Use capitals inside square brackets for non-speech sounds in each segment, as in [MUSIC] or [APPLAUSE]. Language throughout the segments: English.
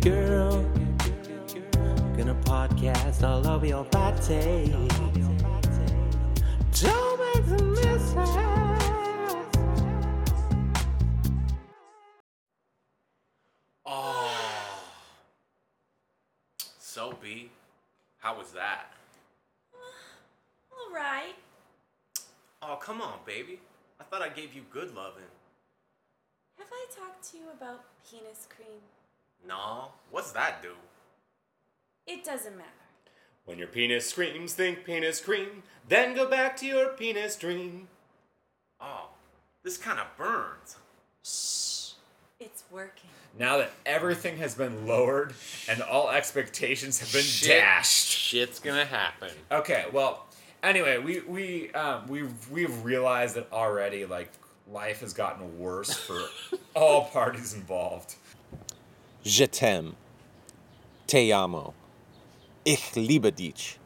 girl. Gonna podcast all over your body. Don't make them miss Oh. So B, how was that? All right. Oh, come on, baby. I thought I gave you good loving. Have I talked to you about penis cream? No, what's that do? It doesn't matter. When your penis screams, think penis cream. Then go back to your penis dream. Oh, this kind of burns. Shh. It's working. Now that everything has been lowered and all expectations have been Shit. dashed. Shit's gonna happen. Okay, well, anyway, we we um, we we've realized that already. Like life has gotten worse for [LAUGHS] all parties involved. Je t'aime. Te amo. Ich liebe dich.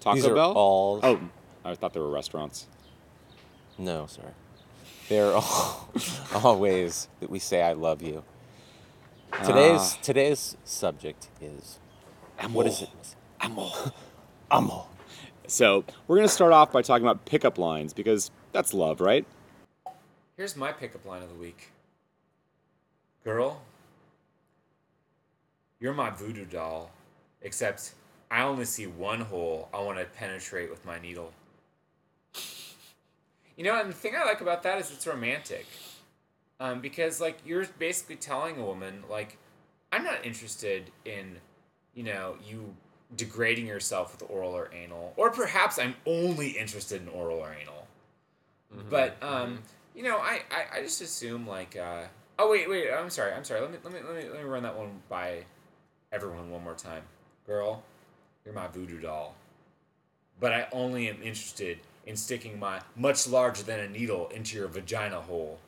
Taco These are Bell? all- Oh, I thought they were restaurants. No, sir. They're [LAUGHS] all, all ways that we say I love you. Today's Ah. today's subject is what is it? Amo. Amo. So we're gonna start off by talking about pickup lines because that's love, right? Here's my pickup line of the week. Girl, you're my voodoo doll, except I only see one hole I want to penetrate with my needle. You know, and the thing I like about that is it's romantic. Um, because, like, you're basically telling a woman, like, I'm not interested in, you know, you degrading yourself with oral or anal. Or perhaps I'm only interested in oral or anal. But um, you know, I, I, I just assume like uh, oh wait wait I'm sorry I'm sorry let me let me let me let me run that one by everyone one more time. Girl, you're my voodoo doll. But I only am interested in sticking my much larger than a needle into your vagina hole.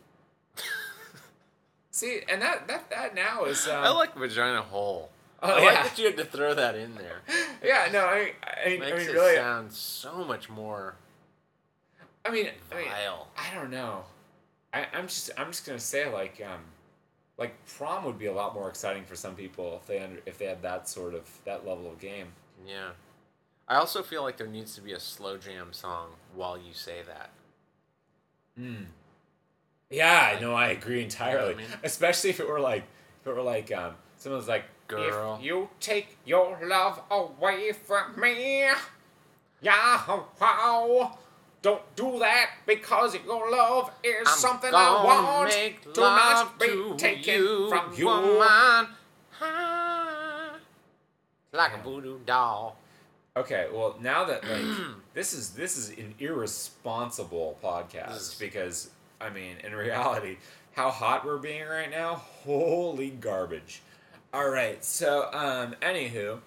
[LAUGHS] See, and that that that now is [LAUGHS] um, I like vagina hole. Oh, I yeah. like that you had to throw that in there. [LAUGHS] yeah no I I, I Makes mean it really sound so much more I mean I mean vile. I don't know. I, I'm just I'm just gonna say like um like prom would be a lot more exciting for some people if they under, if they had that sort of that level of game. Yeah. I also feel like there needs to be a slow jam song while you say that. Hmm. Yeah, I know. I agree entirely. I mean? Especially if it were like if it were like um someone's like Girl. If you take your love away from me, yeah, wow. Don't do that because your love is I'm something I want. Do not be to taken you, from you. woman. Like a voodoo doll. Okay, well now that like [CLEARS THROAT] this is this is an irresponsible podcast because I mean in reality how hot we're being right now, holy garbage. All right, so um anywho,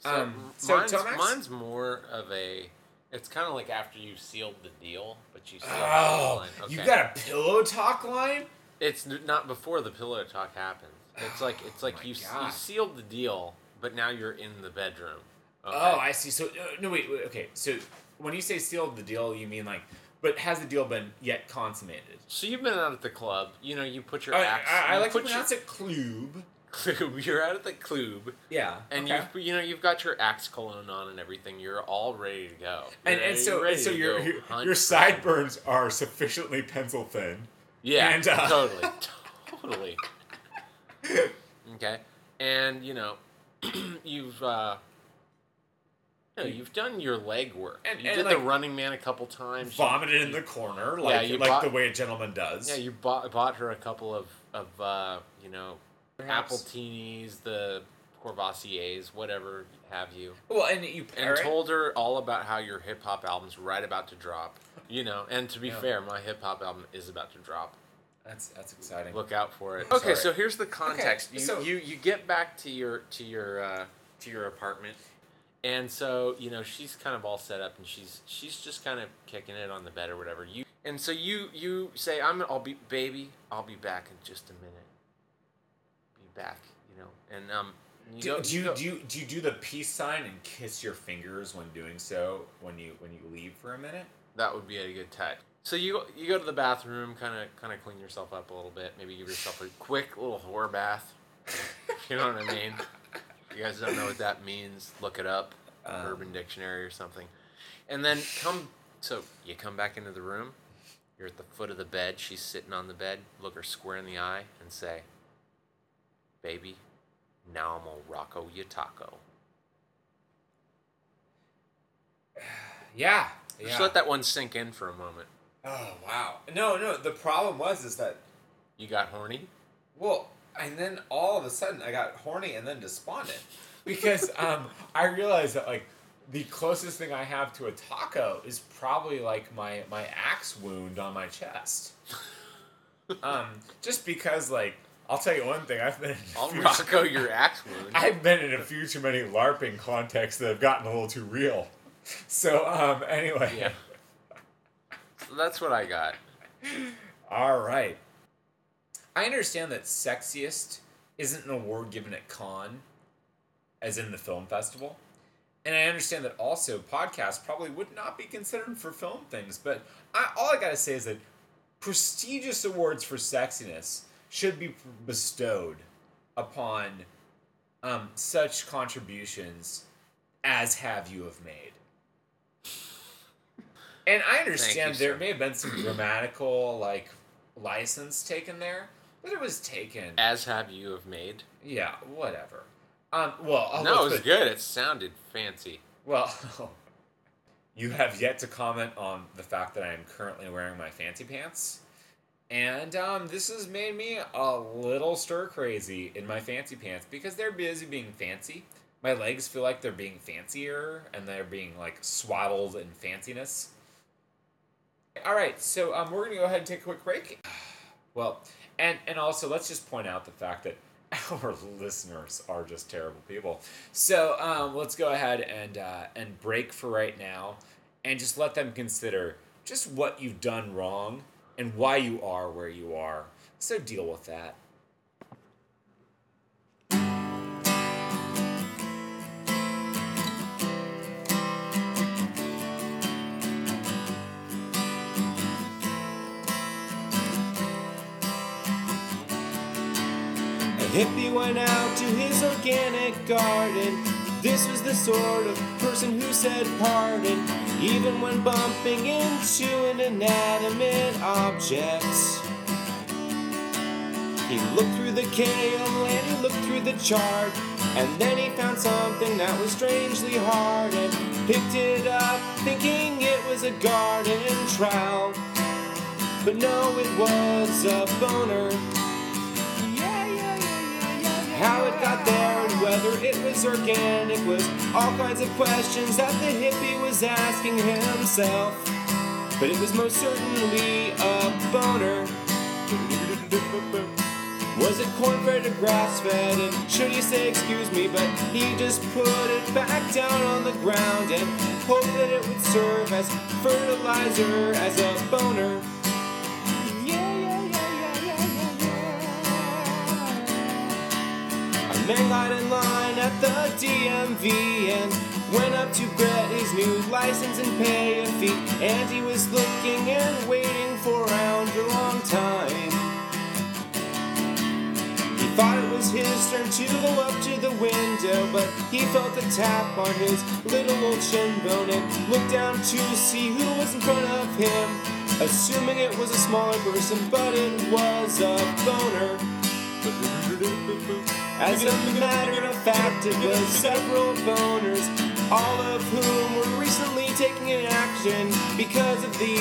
So, um so mine's, Tomax, mine's more of a. It's kind of like after you sealed the deal, but you still the oh, you got a pillow talk line? It's not before the pillow talk happens. It's like it's like my you you sealed the deal, but now you're in the bedroom. Okay? Oh, I see. So uh, no, wait, wait, okay. So when you say sealed the deal, you mean like, but has the deal been yet consummated? So you've been out at the club. You know, you put your I, axe. I, I you like to pronounce it clube. [LAUGHS] You're out at the club, Yeah, and okay. you you know you've got your axe cologne on and everything. You're all ready to go. You're and, and so ready and so your your, sideburns are sufficiently pencil thin. Yeah, And, uh, [LAUGHS] totally, totally. Okay, and you know, [CLEARS THROAT] you've uh, you know, you've done your leg work. And- you and, did the Running Man a couple times. You- Vomited in the corner, like you like bought- the way a gentleman does. Yeah, you bought bought her a couple of of uh, you know Perhaps. appletinis, the Courvoisiers, whatever have you, well, and you pair and it- told her all about how your hip hop album's right about to drop. You know, and to be Yeah. fair, my hip hop album is about to drop. That's that's exciting. Look out for it. Okay, sorry. so here's the context. you, so- you you get back to your to your uh, to your apartment, and so you know she's kind of all set up, and she's she's just kind of kicking it on the bed or whatever. You and so you you say I'm I'll be baby I'll be back in just a minute. Back, you know, and um. You do, do you go- do you do you do the peace sign and kiss your fingers when doing so when you when you leave for a minute? That would be a good touch. So you you go to the bathroom, kind of kind of clean yourself up a little bit. Maybe give yourself a quick little whore bath. you know what I mean? You guys don't know what that means? Look it up, Um, Urban Dictionary or something. And then come. So you come back into the room. You're at the foot of the bed. She's sitting on the bed. Look her square in the eye and say, "Baby, now I'm gonna rocko you taco." [SIGHS] Yeah. Just yeah. let that one sink in for a moment. Oh wow. No, no. The problem was is that You got horny. well, and then all of a sudden I got horny and then despondent because [LAUGHS] um I realized that like the closest thing I have to a taco is probably like my my axe wound on my chest. [LAUGHS] Um, just because like I'll tell you one thing I've been in a I'll few- rocko your axe wound. [LAUGHS] I've been in a few too many LARPing contexts that have gotten a little too real. [LAUGHS] So um anyway. Yeah. So that's what I got. All right. I understand that sexiest isn't an award given at Cannes, as in the film festival. And I understand that also podcasts probably would not be considered for film things. But I, all I got to say is that prestigious awards for sexiness should be bestowed upon um, such contributions as Have You Have Made. And I understand you, there sir. may have been some [CLEARS THROAT] grammatical like license taken there, but it was taken. As have you have made. Yeah, whatever. Um, well, I'll no, it was put- good. It sounded fancy. Well, [LAUGHS] you have yet to comment on the fact that I am currently wearing my fancy pants. And um, this has made me a little stir crazy in my fancy pants because they're busy being fancy. My legs feel like they're being fancier and they're being like swaddled in fanciness. All right, so um, we're gonna go ahead and take a quick break. [SIGHS] Well, and and also let's just point out the fact that [LAUGHS] our listeners are just terrible people. So um, let's go ahead and uh, and break for right now, and just let them consider just what you've done wrong and why you are where you are. So deal with that. A hippie went out to his organic garden. This was the sort of person who said pardon, even when bumping into an inanimate object. He looked through the kale and he looked through the chart, and then he found something that was strangely hard and picked it up, thinking it was a garden trowel. But no, it was a boner. How it got there and whether it was organic was all kinds of questions that the hippie was asking himself. But it was most certainly a boner. Was it corn fed or grass fed? And should he say excuse me? But he just put it back down on the ground and hoped that it would serve as fertilizer as a boner. Man got in line at the DMV and went up to get his new license and pay a fee. And he was looking and waiting for around a long time. He thought it was his turn to go up to the window, but he felt a tap on his little old shin bone and looked down to see who was in front of him. Assuming it was a smaller person, but it was a boner. As a matter of fact, it was several boners, all of whom were recently taking an action because of the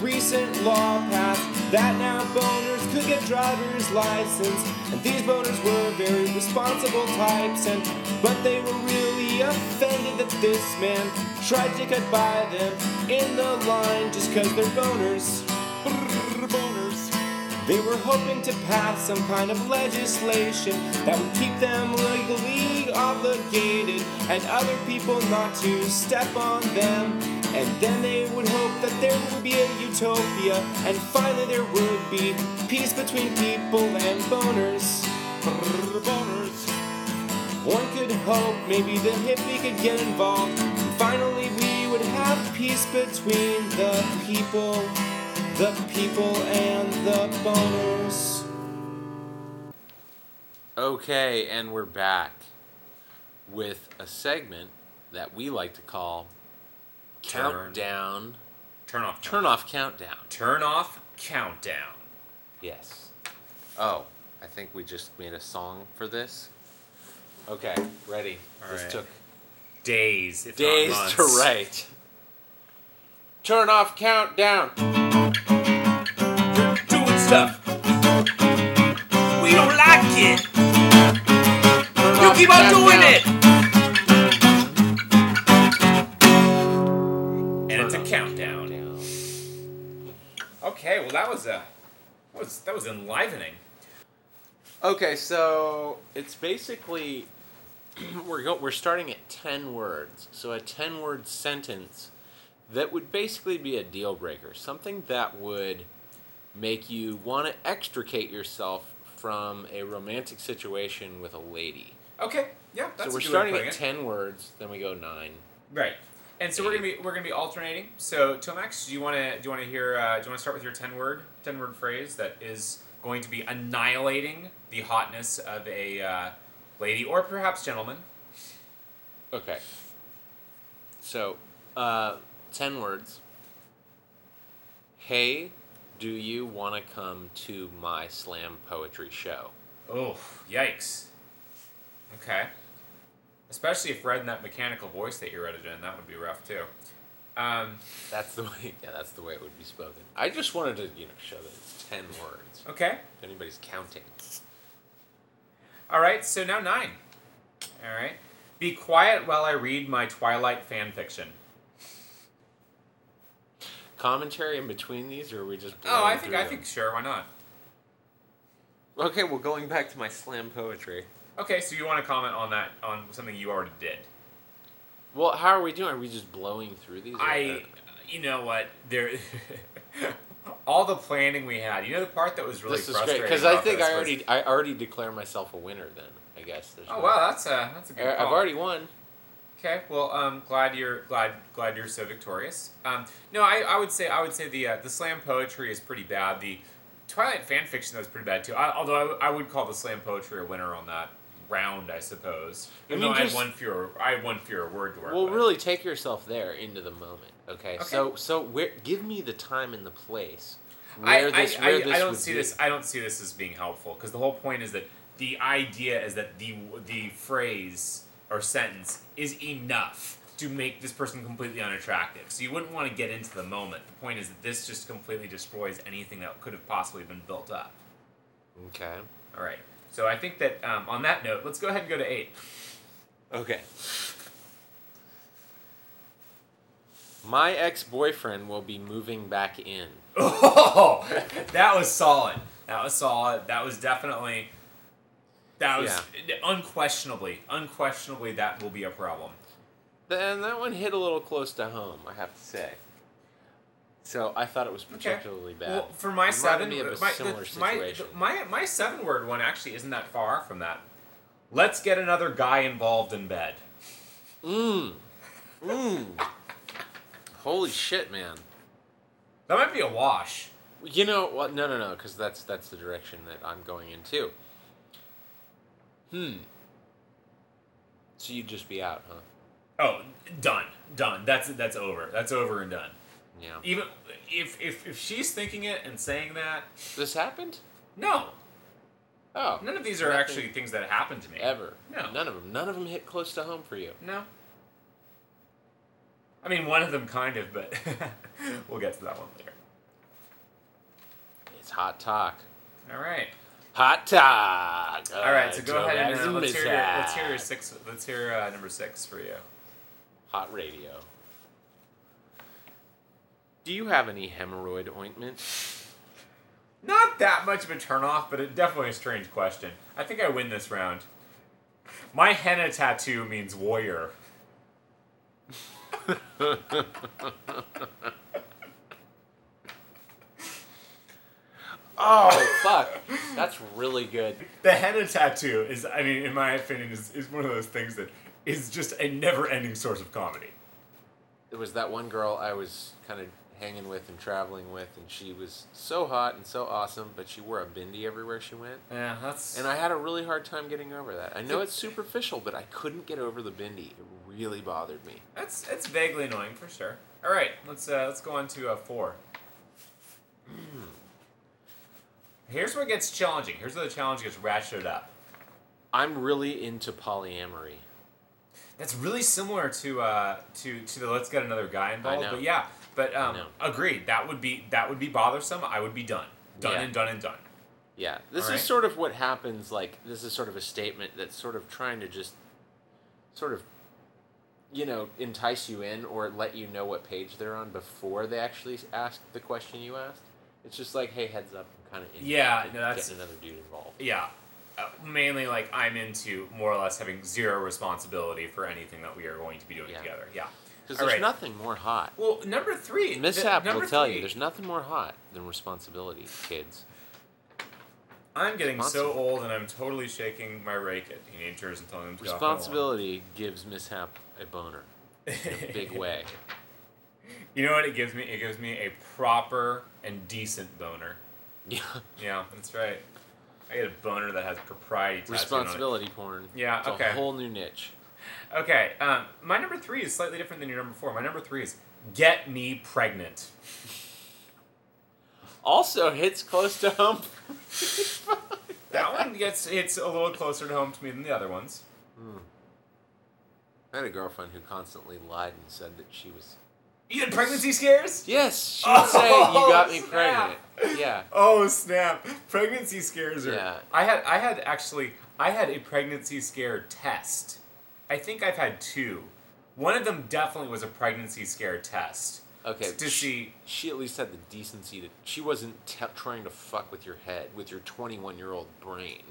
recent law passed that now boners could get driver's license. And these boners were very responsible types, and but they were really offended that this man tried to cut by them in the line just because they're boners. They were hoping to pass some kind of legislation that would keep them legally obligated and other people not to step on them. And then they would hope that there would be a utopia and finally there would be peace between people and boners. Brrr, boners. One could hope maybe the hippie could get involved. And finally we would have peace between the people. The people and the boners. Okay, and we're back with a segment that we like to call Turn. Countdown. Turn off. Turn off Countdown. Turn off countdown. Yes. Oh, I think we just made a song for this. Okay, ready. All this right. took Days, if days not to write. Turn off Countdown. Stuff. We don't like it. You keep on doing it. And it's a countdown. Okay, well that was uh, that was that was enlivening. Okay, so it's basically [CLEARS THROAT] we're go, we're starting at ten words. So a ten word sentence that would basically be a deal breaker, something that would make you want to extricate yourself from a romantic situation with a lady. Okay, yeah, that's so we're a good way of starting at ten words, then we go nine. Right. And so we're gonna be we're gonna be alternating. So Tomax, do you wanna do you wanna hear uh, do you wanna start with your ten word ten word phrase that is going to be annihilating the hotness of a uh, lady or perhaps gentleman? Okay. So, uh, ten words. Hey, do you want to come to my slam poetry show? Oh, yikes. Okay. Especially if read in that mechanical voice that you read it in, that would be rough too. Um, That's the [LAUGHS] way. Yeah, that's the way it would be spoken. I just wanted to, you know, show that it's ten words. okay. If anybody's counting. All right. So now nine. All right. Be quiet while I read my Twilight fan fiction. Commentary in between these, or are we just? Oh, I think I them? think sure. Why not? Okay, well, going back to my slam poetry. Okay, so you want to comment on that on something you already did? Well, how are we doing? Are we just blowing through these? or- I, you know what? There, [LAUGHS] all the planning we had. You know the part that was really this is great frustrating. because I think this I was- already, I already declare myself a winner. Then I guess. There's Oh no- wow, that's a that's a good. I- I've already won. Okay, well, um, glad you're glad glad you're so victorious. Um, no, I, I would say I would say the uh, the slam poetry is pretty bad. The Twilight fan fiction though is pretty bad too. I, although I would call the slam poetry a winner on that round, I suppose. I mean, though I just- had one fewer I had one fewer word to work Well, with. really take yourself there into the moment. Okay. Okay. So so where give me the time and the place. I, Where I, this, I, where this I don't see be. this. I don't see this as being helpful because the whole point is that the idea is that the the phrase or sentence is enough to make this person completely unattractive. So you wouldn't want to get into the moment. The point is that this just completely destroys anything that could have possibly been built up. Okay. All right. So I think that um, on that note, let's go ahead and go to eight. Okay. My ex-boyfriend will be moving back in. [LAUGHS] Oh, that was solid. That was solid. That was definitely. That was unquestionably, unquestionably that will be a problem. Then that one hit a little close to home, I have to say. So I thought it was Okay. particularly bad. Well, for my seven, me of a my, similar the- my, my my seven word one actually isn't that far from that. Let's get another guy involved in bed. Mmm. Mmm. Holy shit, man. That might be a wash. You know what? No, no, no, because that's that's the direction that I'm going in too. Hmm. So you'd just be out, huh? Oh, done, done. That's that's over. That's over and done. Yeah. Even if if, if she's thinking it and saying that, This happened? no, Oh. none of these are actually things that happened to me. ever. No. None of them. None of them hit close to home for you. No. I mean, one of them kind of, but [LAUGHS] we'll get to that one later. It's hot talk. All right. Hot talk. All right. So go ahead and uh, let's hear your, let's hear your six. Let's hear uh, number six for you. Hot radio. Do you have any hemorrhoid ointment? Not that much of a turnoff, but it definitely a strange question. I think I win this round. My henna tattoo means warrior. [LAUGHS] Oh fuck! That's really good. The henna tattoo is, I mean, in my opinion, is, is one of those things that is just a never-ending source of comedy. It was that one girl I was kind of hanging with and traveling with, and she was so hot and so awesome, but she wore a bindi everywhere she went. Yeah, that's. And I had a really hard time getting over that. I know it's superficial, but I couldn't get over the bindi. It really bothered me. That's it's vaguely annoying for sure. All right, let's uh, let's go on to uh, four. Here's where it gets challenging. Here's where the challenge gets ratcheted up. I'm really into polyamory. That's really similar to uh, to to the let's get another guy involved. But yeah, but um, agreed. That would be that would be bothersome. I would be done, done Yeah. and done and done. Yeah, this Alright. is sort of what happens. Like, this is sort of a statement that's sort of trying to just, sort of, you know, entice you in or let you know what page they're on before they actually ask the question you asked. It's just like, hey, heads up, kind of Yeah, no, that's- getting another dude involved. Yeah, uh, mainly like I'm into more or less having zero responsibility for anything that we are going to be doing Yeah. together. Yeah. Because there's right. nothing more hot. Well, number three. Mishap will tell three- you there's nothing more hot than responsibility, kids. I'm getting so old and I'm totally shaking my rake at teenagers and telling them to go off on a Responsibility gives Mishap a boner in a big [LAUGHS] way. You know what it gives me? It gives me a proper and decent boner. [LAUGHS] Yeah. Yeah, that's right. I get a boner that has propriety tattooed on it. Responsibility porn. Yeah, It's okay. a whole new niche. Okay, um, my number three is slightly different than your number four. My number three is get me pregnant. Also hits close to home. [LAUGHS] That one gets it's a little closer to home to me than the other ones. I had a girlfriend who constantly lied and said that she was. You had pregnancy scares? Yes, she would say you oh, got me Oh, snap. pregnant. Yeah. Oh snap! Pregnancy scares are. Yeah. I had I had actually I had a pregnancy scare test. I think I've had two. One of them definitely was a pregnancy scare test. Okay. To she, see she at least had the decency to. She wasn't trying to fuck with your head, with your 21 year old brain,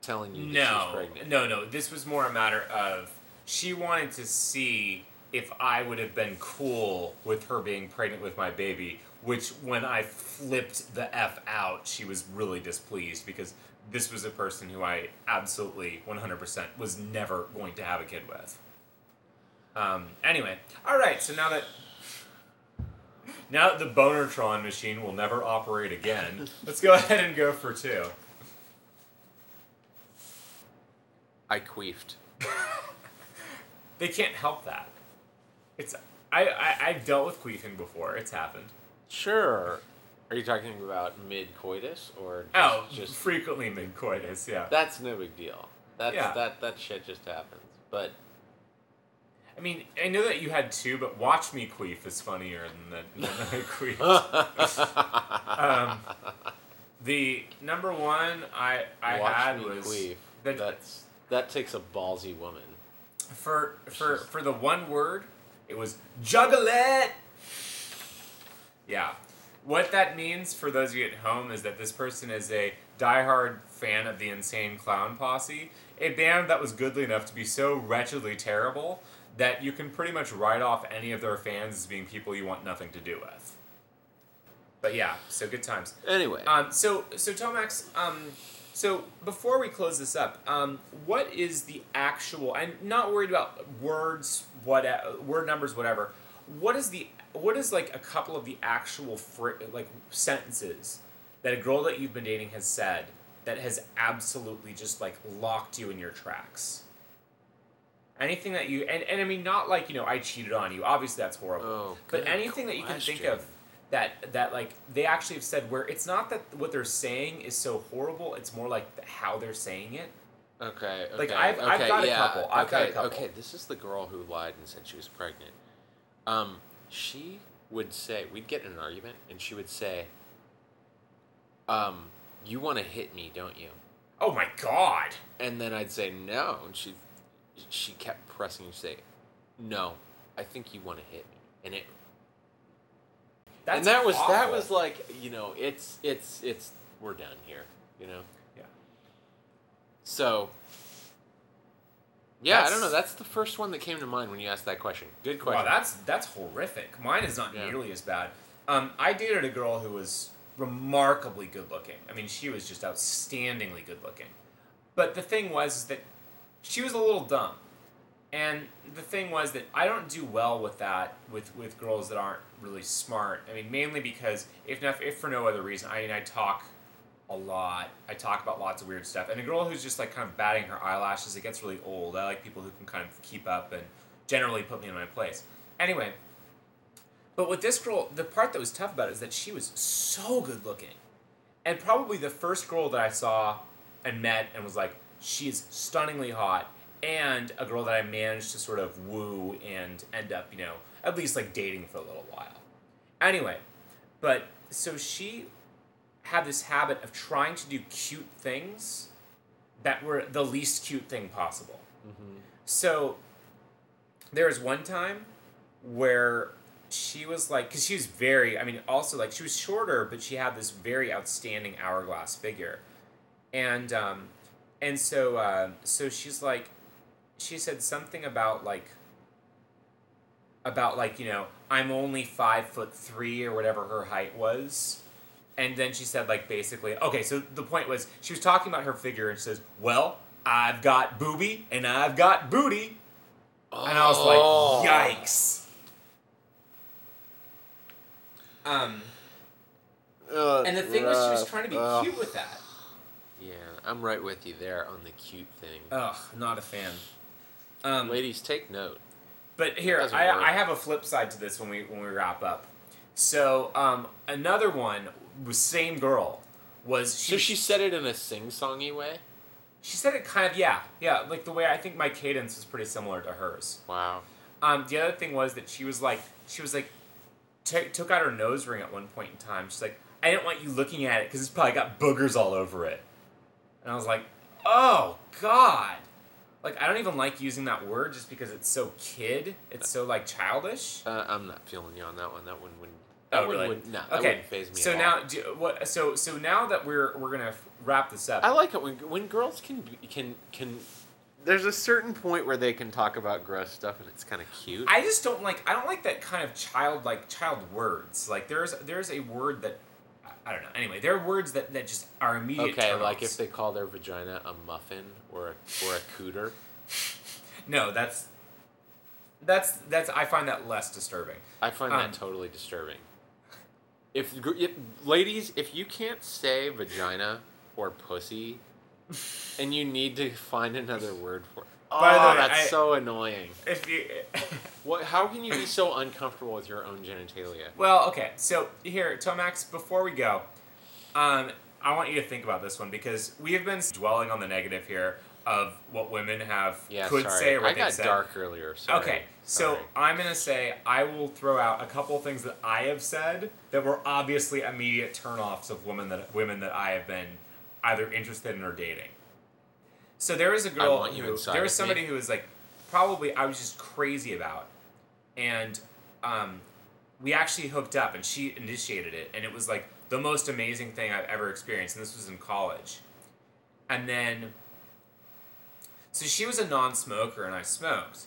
telling you that she's no, pregnant. no, no. This was more a matter of she wanted to see if I would have been cool with her being pregnant with my baby. Which, when I flipped the f out, she was really displeased because this was a person who I absolutely 100% was never going to have a kid with. Um, anyway, all right. So now that now that the Bonertron machine will never operate again, let's go ahead and go for two. I queefed. [LAUGHS] They can't help that. It's I, I I've dealt with queefing before. It's happened. Sure. Are you talking about mid coitus or just, Oh, just frequently mid coitus. Yeah. that's no big deal. That's Yeah. that that shit just happens. But I mean, I know that you had two, but watch me queef is funnier than than I [LAUGHS] queefed. [LAUGHS] um, the number one I I watch had was queef. that That's that takes a ballsy woman. for for for the one word it was Juggalo. Yeah. What that means for those of you at home is that this person is a diehard fan of the Insane Clown Posse, a band that was goodly enough to be so wretchedly terrible that you can pretty much write off any of their fans as being people you want nothing to do with. But yeah, so good times. Anyway, Um, so so Tomax, um, so before we close this up, um, what is the actual? I'm not worried about words, what word numbers, whatever. What is the what is like a couple of the actual fr- like sentences that a girl that you've been dating has said that has absolutely just like locked you in your tracks? Anything that you and, and I mean not like you know I cheated on you. Obviously that's horrible. Oh, but anything that you can think of that that like they actually have said where it's not that what they're saying is so horrible. It's more like the, how they're saying it. Okay. okay Like, I've- I've okay, got a couple, I've got a okay, couple. Okay, this is the girl who lied and said she was pregnant. Um, she would say we'd get in an argument, and she would say, "Um, you want to hit me, don't you?" Oh my god! And then I'd say no, and she she kept pressing. She'd say, "No, I think you want to hit me," and it That's and that was that was like you know it's it's it's we're done here you know Yeah. so yeah i don't know That's- that's the first one that came to mind when you asked that question good question Wow, that's that's horrific. Mine is not Yeah. nearly as bad. Um, I dated a girl who was remarkably good looking. I mean, she was just outstandingly good looking. But the thing was is that she was a little dumb, And the thing was that I don't do well with that with with girls that aren't really smart. I mean, mainly because if not, if for no other reason, I mean, I talk a lot. I talk about lots of weird stuff. And a girl who's just like kind of batting her eyelashes, it gets really old. I like people who can kind of keep up and generally put me in my place. Anyway, but with this girl, the part that was tough about it is that she was so good looking. And probably the first girl that I saw and met and was like, she is stunningly hot, and a girl that I managed to sort of woo and end up, you know, at least like dating for a little while. Anyway, but so she had this habit of trying to do cute things that were the least cute thing possible. So there was one time where she was like, because she was very, I mean, also like she was shorter, but she had this very outstanding hourglass figure, and um, and so uh, so she's like, she said something about like about like you know I'm only five foot three or whatever her height was. And then she said, like, basically, okay, so the point was, she was talking about her figure and she says, Well, I've got booby and I've got booty. And I was Oh. like, Yikes. Um, Uh, and the thing was, she was trying to be Ugh. cute with that. Yeah, I'm right with you there on the cute thing. Ugh, not a fan. Um, Ladies, take note. But here, I, work. I have a flip side to this when we when we wrap up. So um, another one was same girl was she So she said it in a sing-songy way. she said it kind of yeah yeah like the way I think my cadence was pretty similar to hers. Wow. Um, the other thing was that she was like she was like t- took out her nose ring at one point in time. She's like I didn't want you looking at it because it's probably got boogers all over it. And I was like, oh god. Like I don't even like using that word just because it's so kid. It's so like childish. Uh, I'm not feeling you on that one. That one wouldn't. That Oh, one really? wouldn't. No, okay. wouldn't phase me. so now, do, what? So so now that we're we're gonna wrap this up. I like it when when girls can can can. There's a certain point where they can talk about gross stuff and it's kind of cute. I just don't like. I don't like that kind of child like child words. Like there's there's a word that I don't know. Anyway, there are words that, that just are immediate. okay, like if they call their vagina a muffin or a, or a cooter. no, that's that's that's I find that less disturbing. I find Um, that totally disturbing. If, if ladies, if you can't say vagina or pussy, and you need to find another word for it, oh, [LAUGHS] By the way, that's I- so annoying. If you [LAUGHS] What? How can you be so uncomfortable with your own genitalia? Well, okay. So here, Tomax, before we go, um, I want you to think about this one because we have been dwelling on the negative here of what women have Yeah, could sorry. say or what I they've got said. dark earlier. Sorry. Okay, so Sorry. I'm gonna say I will throw out a couple things that I have said that were obviously immediate turnoffs of women that women that I have been either interested in or dating. So there is a girl want you who there was somebody me. who was like probably I was just crazy about, and um, we actually hooked up and she initiated it and it was like the most amazing thing I've ever experienced and this was in college, and then so she was a non-smoker and I smoked.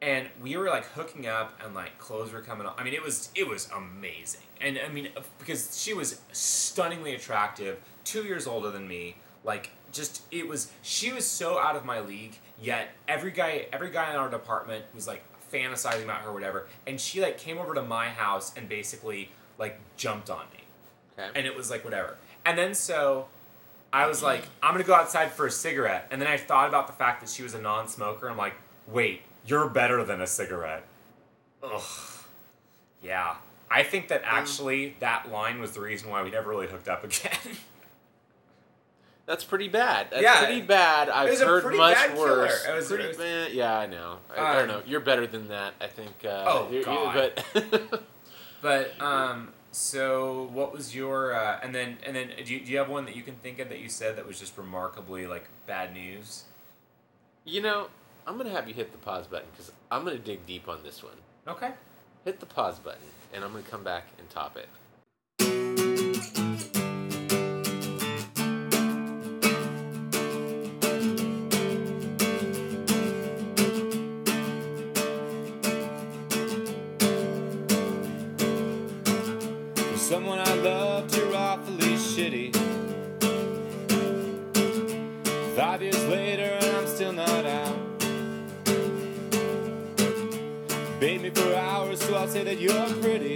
And we were like hooking up and like clothes were coming off. I mean, it was it was amazing. And I mean, because she was stunningly attractive, 2 years older than me. Like just it was she was so out of my league, yet every guy every guy in our department was like fantasizing about her whatever. And she like came over to my house and basically like jumped on me Okay. and it was like whatever. And then so I was like, I'm gonna go outside for a cigarette, and then I thought about the fact that she was a non-smoker. I'm like, wait, you're better than a cigarette. Ugh. Yeah. I think that actually that line was the reason why we never really hooked up again. [LAUGHS] That's pretty bad. That's Yeah. pretty bad. I've was a heard pretty much bad killer. worse. It was- pretty it was- bad. Yeah, I know. I, I don't Um, know. You're better than that. I think. Uh, Oh, you- God. but [LAUGHS] but um, so what was your uh, and then and then do you, do you have one that you can think of that you said that was just remarkably like bad news? you know, I'm gonna have you hit the pause button because I'm gonna dig deep on this one. Okay. Hit the pause button, and I'm gonna come back and top it. someone I loved, you're awfully shitty. Five years later, and I'm still not out. Bait me for hours, so I'll say that you're pretty.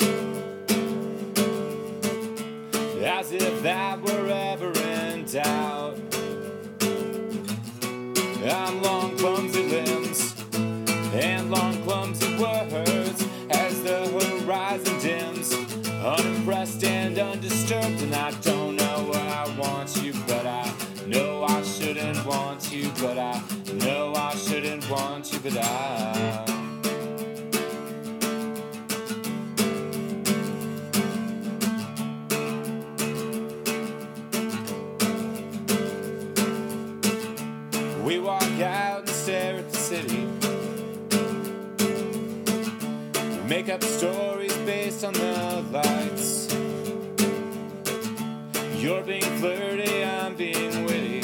As if that were ever in doubt. You. Ah. We walk out and stare at the city. We make up stories based on the lights. You're being flirty, I'm being witty.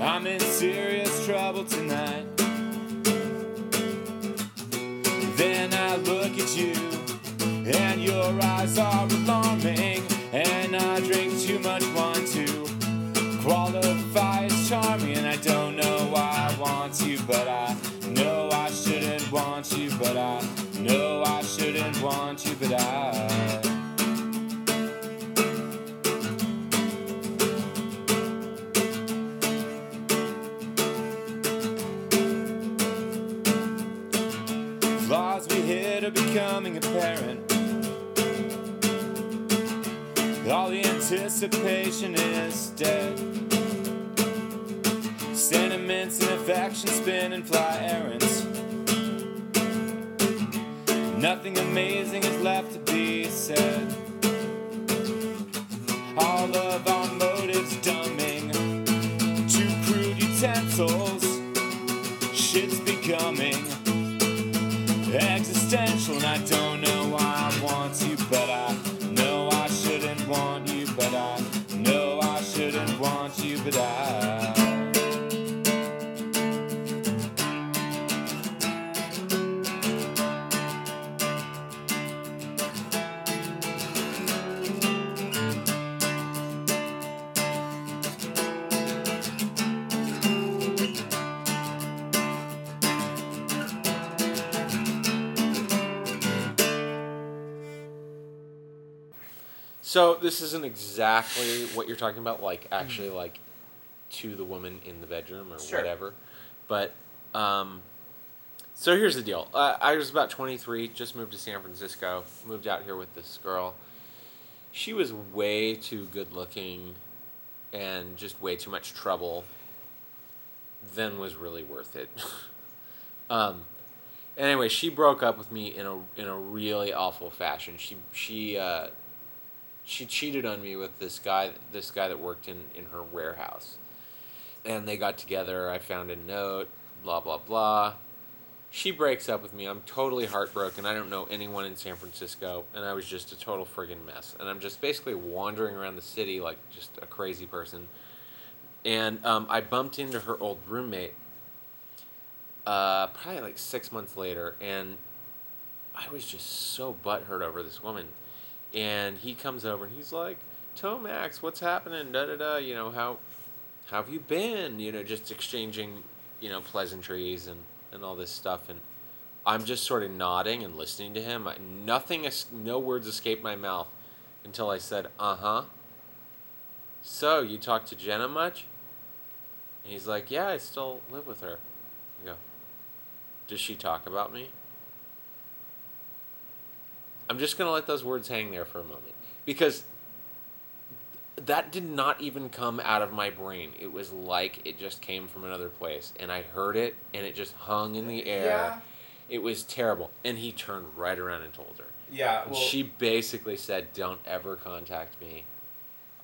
I'm in serious trouble tonight. Then I look at you, and your eyes are alarming. And I drink too much wine to qualify as charming and I don't know why I want you but I know I shouldn't want you but I know I shouldn't want you but I Flaws we hid are becoming apparent all the anticipation is dead. Sentiments and affection spin and fly errands. Nothing amazing is left to be said. All of our motives dumbing to crude utensils. Shit's becoming So this isn't exactly what you're talking about, like actually like to the woman in the bedroom or Sure. whatever. But um, so here's the deal. Uh, I was about 23, just moved to San Francisco, moved out here with this girl. She was way too good looking and just way too much trouble than was really worth it. [LAUGHS] um, anyway, she broke up with me in a in a really awful fashion. She she uh, she cheated on me with this guy this guy that worked in in her warehouse. And they got together i found a note blah blah blah. She breaks up with me. I'm totally heartbroken. I don't know anyone in san francisco and i was just a total friggin' mess. And i'm just basically wandering around the city like just a crazy person. And um, i bumped into her old roommate uh, probably like six months later and i was just so butthurt over this woman and he comes over and he's like, Tomax, what's happening? Da da da. You know how, how have you been? You know, just exchanging, you know, pleasantries and and all this stuff. And I'm just sort of nodding and listening to him. Nothing, no words escaped my mouth until I said, "Uh huh." So you talk to Jenna much? And he's like, "Yeah, I still live with her." I go, "Does she talk about me?" I'm just going to let those words hang there for a moment because that did not even come out of my brain. It was like it just came from another place and I heard it and it just hung in the air. Yeah. It was terrible. And he turned right around and told her. Yeah. Well, she basically said, "Don't ever contact me.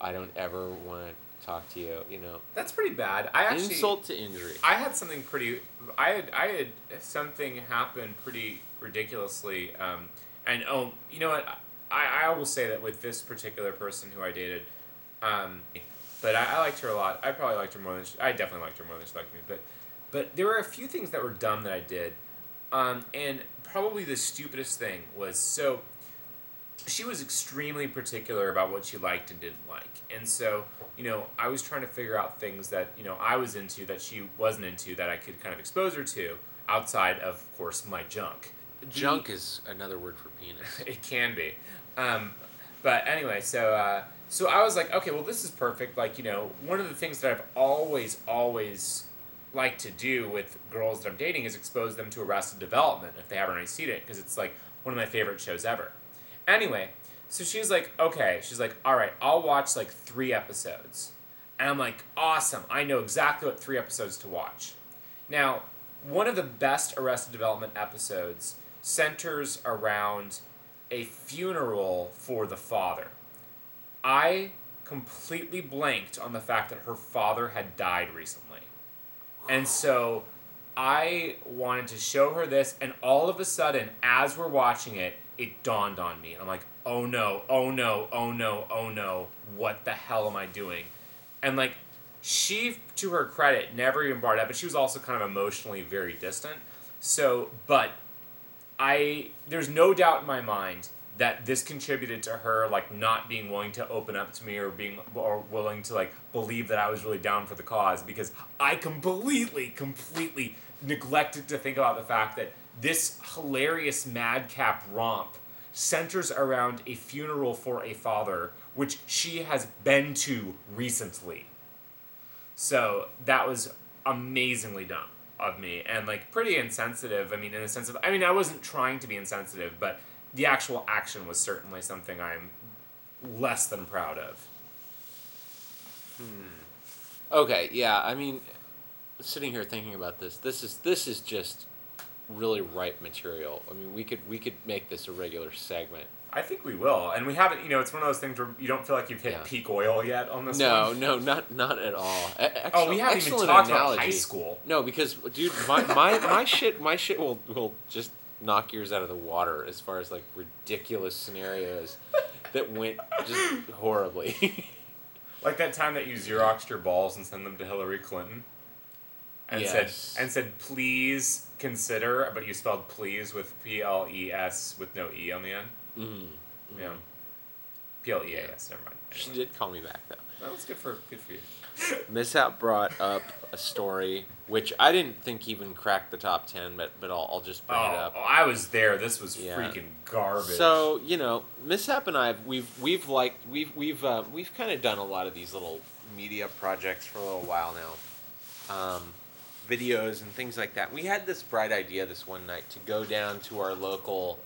I don't ever want to talk to you." You know, that's pretty bad. I actually insult to injury. I had something pretty. I had I had something happen pretty ridiculously. Um, and oh, you know what? I, I will say that with this particular person who I dated, um, but I, I liked her a lot. I probably liked her more than she, I definitely liked her more than she liked me. But but there were a few things that were dumb that I did, um, and probably the stupidest thing was so. She was extremely particular about what she liked and didn't like, and so you know I was trying to figure out things that you know I was into that she wasn't into that I could kind of expose her to, outside of, of course, my junk. Junk is another word for penis. [LAUGHS] it can be. Um, but anyway, so uh, so I was like, okay, well, this is perfect. Like, you know, one of the things that I've always, always liked to do with girls that I'm dating is expose them to Arrested Development if they haven't already seen it, because it's like one of my favorite shows ever. Anyway, so she's like, okay, she's like, all right, I'll watch like three episodes. And I'm like, awesome, I know exactly what three episodes to watch. Now, one of the best Arrested Development episodes centers around a funeral for the father. I completely blanked on the fact that her father had died recently. And so I wanted to show her this, and all of a sudden, as we're watching it, it dawned on me. I'm like, oh no, oh no, oh no, oh no, what the hell am I doing? And like, she, to her credit, never even brought it up, but she was also kind of emotionally very distant. So, but I, there's no doubt in my mind that this contributed to her like not being willing to open up to me or being or willing to like believe that I was really down for the cause because I completely completely neglected to think about the fact that this hilarious madcap romp centers around a funeral for a father which she has been to recently. So that was amazingly dumb of me and like pretty insensitive. I mean, in the sense of, I mean, I wasn't trying to be insensitive, but the actual action was certainly something I'm less than proud of. Hmm. Okay, yeah. I mean, sitting here thinking about this, this is this is just really ripe material. I mean, we could we could make this a regular segment. I think we will, and we haven't. You know, it's one of those things where you don't feel like you've hit Yeah. peak oil yet on this. No, one. no, not not at all. E- Oh, we excellent- haven't even excellent talked about high school. No, because dude, my, my, my shit my shit will will just knock yours out of the water as far as like ridiculous scenarios that went just horribly. [LAUGHS] Like that time that you xeroxed your balls and sent them to Hillary Clinton, and Yes. said and said please consider, but you spelled please with P L E S with no e on the end. Mm. Yeah. P L E A S. Never mind. She did call me back though. That was good for good for you. [LAUGHS] Mishap brought up a story which I didn't think even cracked the top ten, but but I'll, I'll just bring it Oh, up. oh, I was there. This was Yeah. freaking garbage. So you know, Mishap and I, we've we've liked we've we've uh, we've kind of done a lot of these little media projects for a little while now, um, videos and things like that. We had this bright idea this one night to go down to our local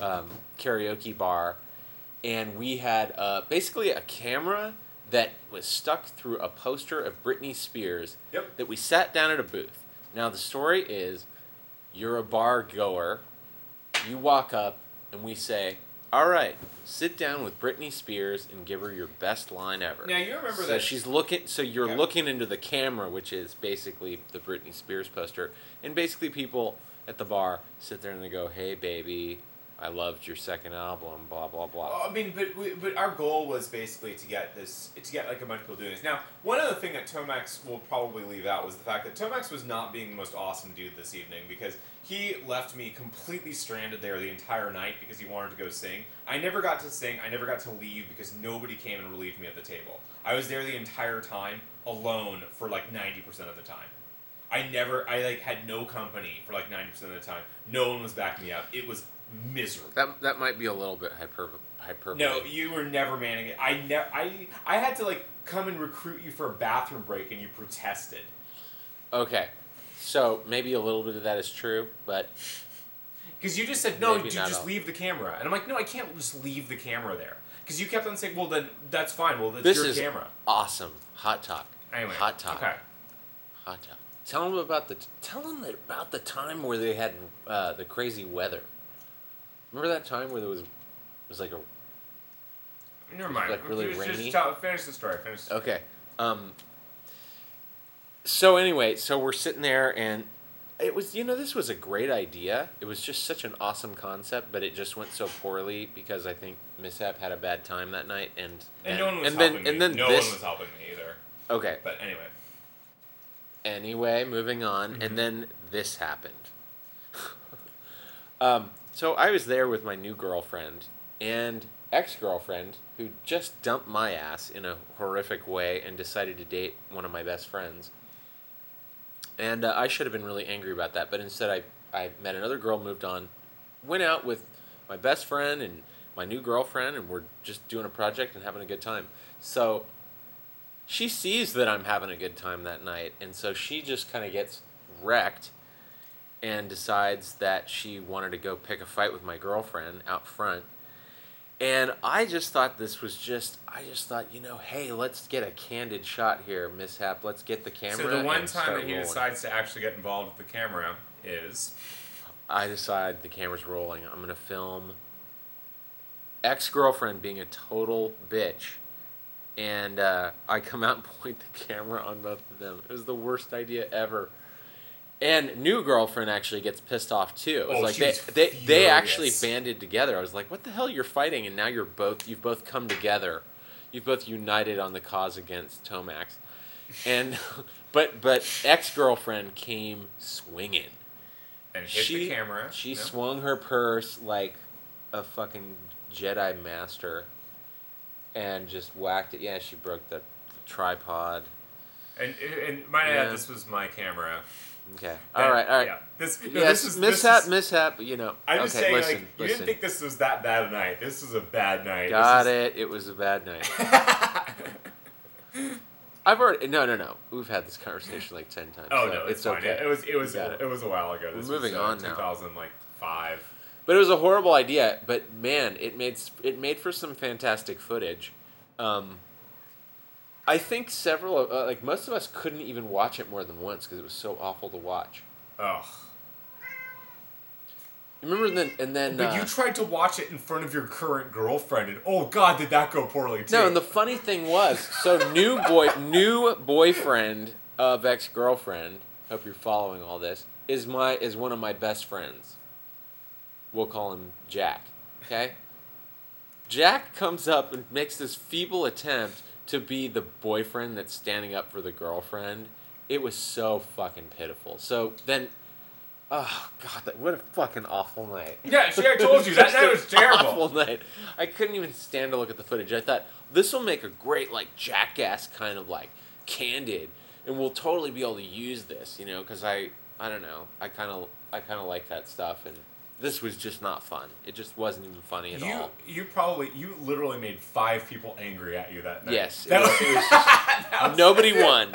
um, karaoke bar, and we had uh, basically a camera that was stuck through a poster of Britney Spears Yep. that we sat down at a booth. Now the story is, you're a bar goer, you walk up and we say, "All right, sit down with Britney Spears and give her your best line ever." Now you remember so that she's looking. So you're Okay. looking into the camera, which is basically the Britney Spears poster, and basically people at the bar sit there and they go, "Hey, baby, I loved your second album." Blah blah blah. I mean, but we, but our goal was basically to get this to get like a bunch of people doing this. Now, one other thing that Tomax will probably leave out was the fact that Tomax was not being the most awesome dude this evening because he left me completely stranded there the entire night because he wanted to go sing. I never got to sing. I never got to leave because nobody came and relieved me at the table. I was there the entire time alone for like ninety percent of the time. I never, I like had no company for like ninety percent of the time. No one was backing me up. It was miserable. That that might be a little bit hyper hyperbole. No, you were never manning it. I never. I I had to like come and recruit you for a bathroom break, and you protested. Okay, so maybe a little bit of that is true, but Because you just said no, dude, just all. leave the camera, and I'm like, no, I can't just leave the camera there. Because you kept on saying, well, then that's fine. Well, that's this your is camera. awesome. Hot talk. Anyway, hot talk. Okay. Hot talk. Tell them about the tell them about the time where they had uh, the crazy weather. Remember that time where there was it was like a Never mind. like, really just, rainy? Just tell, finish the story. Finish. The story. Okay. Um. So anyway, so we're sitting there, and it was you know this was a great idea. It was just such an awesome concept, but it just went so poorly because I think Mishap had a bad time that night, and And, no one was and then helping and then no this one was helping me either. okay. But anyway. Anyway, moving on, Mhm. and then this happened. [LAUGHS] um, so I was there with my new girlfriend and ex girlfriend who just dumped my ass in a horrific way and decided to date one of my best friends. And uh, I should have been really angry about that, but instead I, I met another girl, moved on, went out with my best friend and my new girlfriend, and we're just doing a project and having a good time. So she sees that I'm having a good time that night, and so she just kind of gets wrecked and decides that she wanted to go pick a fight with my girlfriend out front. And I just thought this was just, I just thought, you know, hey, let's get a candid shot here, mishap. Let's get the camera. So the one time that he rolling. decides to actually get involved with the camera is I decide the camera's rolling. I'm gonna film ex girlfriend being a total bitch, and uh, I come out and [LAUGHS] point the camera on both of them. It was the worst idea ever. And new girlfriend actually gets pissed off too. It was Oh, like they, they they actually banded together. I was like, "What the hell? You're fighting, and now you're both you've both come together. You've both united on the cause against Tomax." And [LAUGHS] but but ex girlfriend came swinging and hit she, the camera. She swung her purse like a fucking Jedi master and just whacked it. Yeah, she broke the, the tripod. And and might Yeah. add, this was my camera. Okay. And- All right, all right. Yeah. This, no, yes, this is, mishap, This is, mishap, you know. I'm okay, just saying, listen, like, you listen. didn't think this was that bad a night. This was a bad night. Got This it. It was a bad night. [LAUGHS] I've already no no no. We've had this conversation like ten times. oh so no, it's, it's fine. okay. It, it was it was it. it. was a while ago. This We're moving was, uh, on now. 2000 like five. But it was a horrible idea. But man, it made it made for some fantastic footage. Um, I think several of uh, like most of us couldn't even watch it more than once because it was so awful to watch. Ugh. You remember then and then But uh, you tried to watch it in front of your current girlfriend, and oh god, did that go poorly too? no, and the funny thing was, so new boy, new boyfriend of ex girlfriend. Hope you're following all this. Is my is one of my best friends. We'll call him Jack. Okay. Jack comes up and makes this feeble attempt to be the boyfriend that's standing up for the girlfriend. It was so fucking pitiful. So then, oh god, that, what a fucking awful night. yeah, see, I told you that night was [LAUGHS] terrible. Awful night. I couldn't even stand to look at the footage. I thought this will make a great like jackass kind of like candid, and we'll totally be able to use this, you know, because I I don't know, I kind of I kind of like that stuff, and this was just not fun. It just wasn't even funny at You all. you probably you literally made five people angry at you that night. Yes, That was, was- was [LAUGHS] just, nobody won.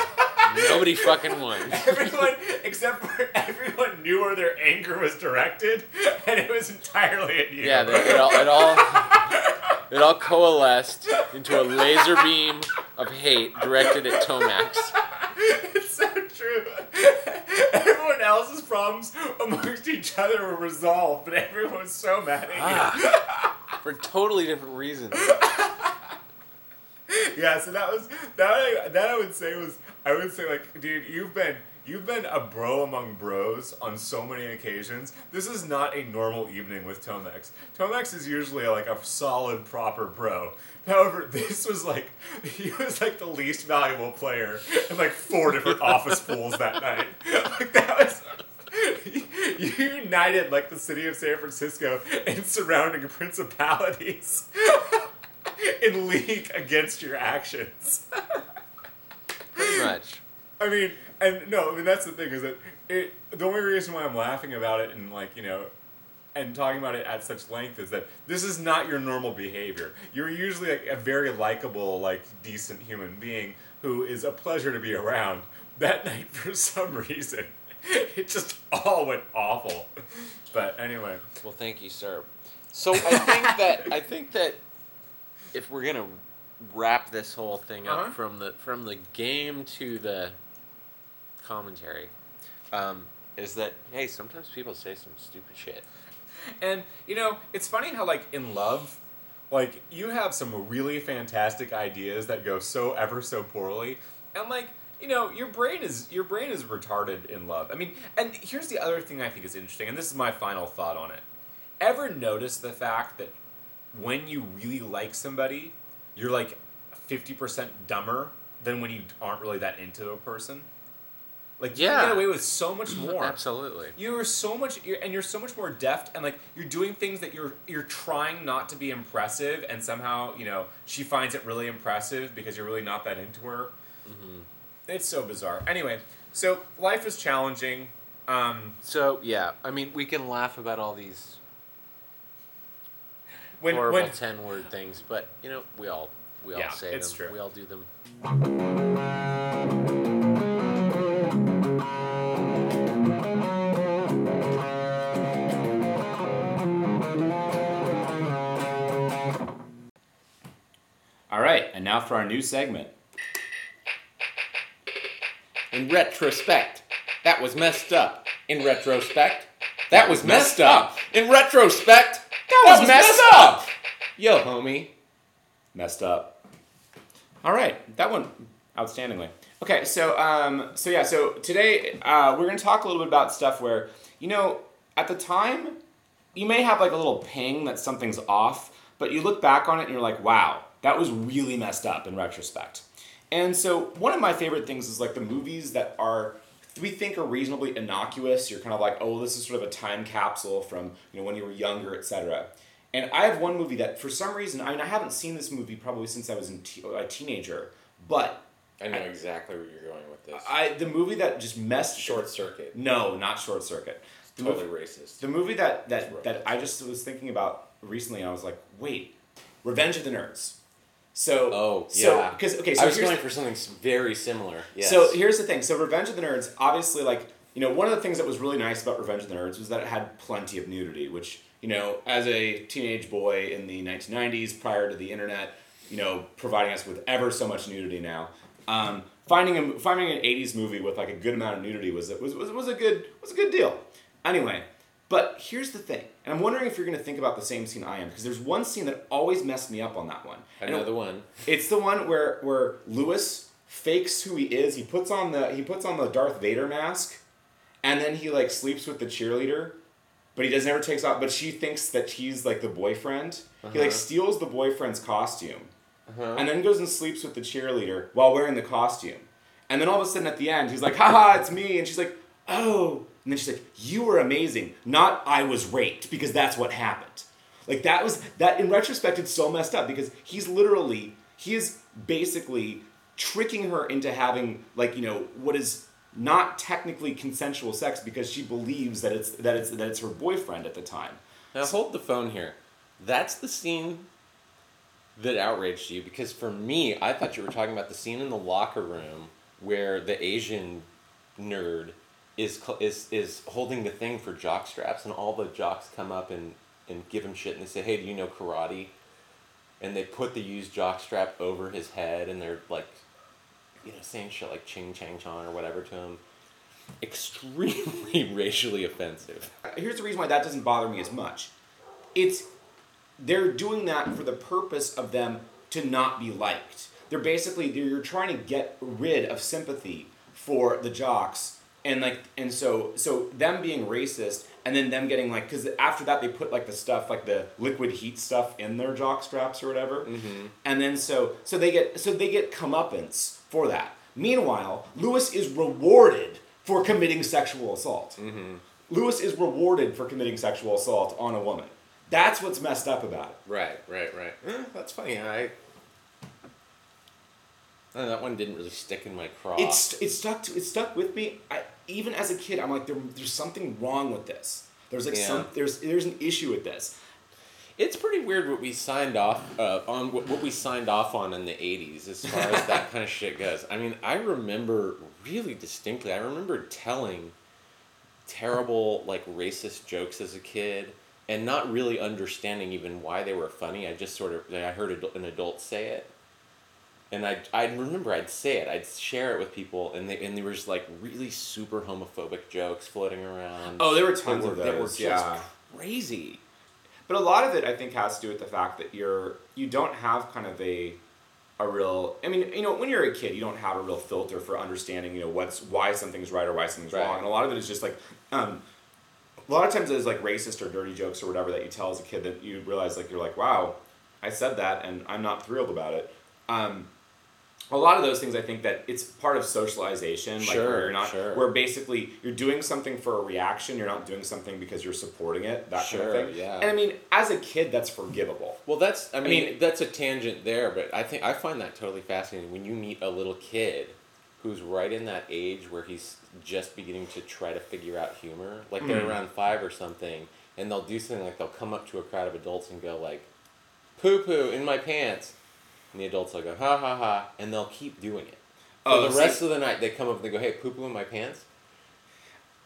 Nobody [LAUGHS] fucking won. everyone except for [LAUGHS] everyone knew where their anger was directed, and it was entirely at you. Yeah, they, it all it all it all coalesced into a laser beam of hate directed at Tomax. it's so true. Everyone else's problems amongst each other were resolved, but everyone was so mad at you. Ah, [LAUGHS] for totally different reasons. [LAUGHS] Yeah, so that was that. I, that I would say was I would say like, dude, you've been you've been a bro among bros on so many occasions. This is not a normal evening with Tomax. Tomax is usually like a solid, proper bro. However, this was like he was like the least valuable player in like four different office pools that night. [LAUGHS] Like that was. You united like the city of San Francisco and surrounding principalities [LAUGHS] in league against your actions. Pretty much. I mean, and no, I mean that's the thing is that it. The only reason why I'm laughing about it and like you know, and talking about it at such length is that this is not your normal behavior. You're usually like a very likable, like decent human being who is a pleasure to be around. That night, for some reason, [LAUGHS] it just all went awful. But anyway, Well, thank you, sir. So I think that I think that if we're gonna wrap this whole thing up Uh-huh. from the from the game to the commentary, um, is that hey, sometimes people say some stupid shit. And you know, it's funny how like in love, like you have some really fantastic ideas that go so ever so poorly, and like you know, your brain is your brain is retarded in love. I mean, and here's the other thing I think is interesting, and this is my final thought on it. Ever notice the fact that when you really like somebody, you're like fifty percent dumber than when you aren't really that into a person? Like you can get away with so much more. Absolutely. You're so much, you're, and you're so much more deft, and like you're doing things that you're you're trying not to be impressive, and somehow you know she finds it really impressive because you're really not that into her. It's so bizarre. Anyway, so life is challenging. Um, So yeah, I mean, we can laugh about all these when horrible when ten word things, but you know, we all we all Yeah, say them. true. We all do them. All right, and now for our new segment. In retrospect, that was messed up. In retrospect, that was messed up. In retrospect, that was messed up. Yo, homie. Messed up. All right, that one outstandingly. Okay, so um, so yeah, so today uh, we're gonna talk a little bit about stuff where you know at the time you may have like a little ping that something's off, but you look back on it and you're like, wow, that was really messed up in retrospect. And so one of my favorite things is like the movies that are we think are reasonably innocuous. You're kind of like, oh, this is sort of a time capsule from you know when you were younger, etc. And I have one movie that for some reason, I mean, I haven't seen this movie probably since I was in te- a teenager, but I know exactly where you're going with this. I the movie that just messed Short circuit. No, not Short Circuit. The Totally movie- racist. the movie that that, that I just was thinking about recently, I was like, wait, Revenge of the Nerds. So Oh, so yeah. because okay, so I was going for something very similar. Yes. so here's the thing. So Revenge of the Nerds, obviously, like you know, one of the things that was really nice about Revenge of the Nerds was that it had plenty of nudity, which you know, as a teenage boy in the 1990s, prior to the internet, you know, providing us with ever so much nudity now. Um, finding a finding an 80s movie with like a good amount of nudity was was, was, was a good was a good deal. Anyway, but here's the thing, and I'm wondering if you're going to think about the same scene I am, because there's one scene that always messed me up on that one. And it- another one. [LAUGHS] it's the one where where Lewis fakes who he is. He puts on the he puts on the Darth Vader mask, and then he like sleeps with the cheerleader, but he doesn't ever takes off. But she thinks that he's like the boyfriend. He like Uh-huh. steals the boyfriend's costume, Uh-huh. and then goes and sleeps with the cheerleader while wearing the costume. And then all of a sudden at the end, he's like, haha, it's me. And she's like, oh. And then she's like, you were amazing. Not I was raped, because that's what happened. Like that was that in retrospect it's so messed up because he's literally he is basically tricking her into having like, you know, what is not technically consensual sex because she believes that it's that it's that it's her boyfriend at the time. Now hold the phone here. That's the scene that outraged you because for me, I thought you were talking about the scene in the locker room where the Asian nerd is is is holding the thing for jock straps and all the jocks come up and and give him shit and they say, "Hey, do you know karate?" And they put the used jock strap over his head and they're like you know saying shit like ching chang chong or whatever to him. Extremely [LAUGHS] racially offensive. Here's the reason why that doesn't bother me as much. It's they're doing that for the purpose of them to not be liked. They're basically they're, you're trying to get rid of sympathy for the jocks and like and so so them being racist and then them getting like because after that they put like the stuff like the liquid heat stuff in their jock straps or whatever and then so so they get so they get comeuppance for that meanwhile lewis is rewarded for committing sexual assault lewis is rewarded for committing sexual assault on a woman that's what's messed up about it Right, right, right. Eh, that's funny. I. That one didn't really stick in my craw. it's it stuck to it stuck with me. I, even as a kid, I'm like, there, there's something wrong with this. There's like Yeah. some there's there's an issue with this. It's pretty weird what we signed off uh, on what, what we signed off on in the '80s as far as that [LAUGHS] kind of shit goes. I mean, I remember really distinctly. I remember telling terrible like racist jokes as a kid and not really understanding even why they were funny. I just sort of I heard an adult say it, and I I remember I'd say it. I'd share it with people, and they and there was like really super homophobic jokes floating around. Oh, there were that tons were, of that were just yeah. crazy. But a lot of it, I think, has to do with the fact that you're you don't have kind of a a real. I mean, you know, when you're a kid, you don't have a real filter for understanding, you know, what's why something's right or why something's Right. wrong, and a lot of it is just like. Um, a lot of times it's like racist or dirty jokes or whatever that you tell as a kid that you realize like you're like wow i said that and i'm not thrilled about it um, a lot of those things i think that it's part of socialization like Sure, where you're not sure. where basically you're doing something for a reaction you're not doing something because you're supporting it that Sure, kind of thing yeah. and i mean as a kid that's forgivable Well, that's I mean, mean- that's a tangent there, but I think I find that totally fascinating when you meet a little kid who's right in that age where he's just beginning to try to figure out humor. Like they're Mm. around five or something, and they'll do something like they'll come up to a crowd of adults and go like, "Poo poo in my pants," and the adults will go ha ha ha, and they'll keep doing it. For Oh, the see- rest of the night, they come up and they go, "Hey, poo poo in my pants."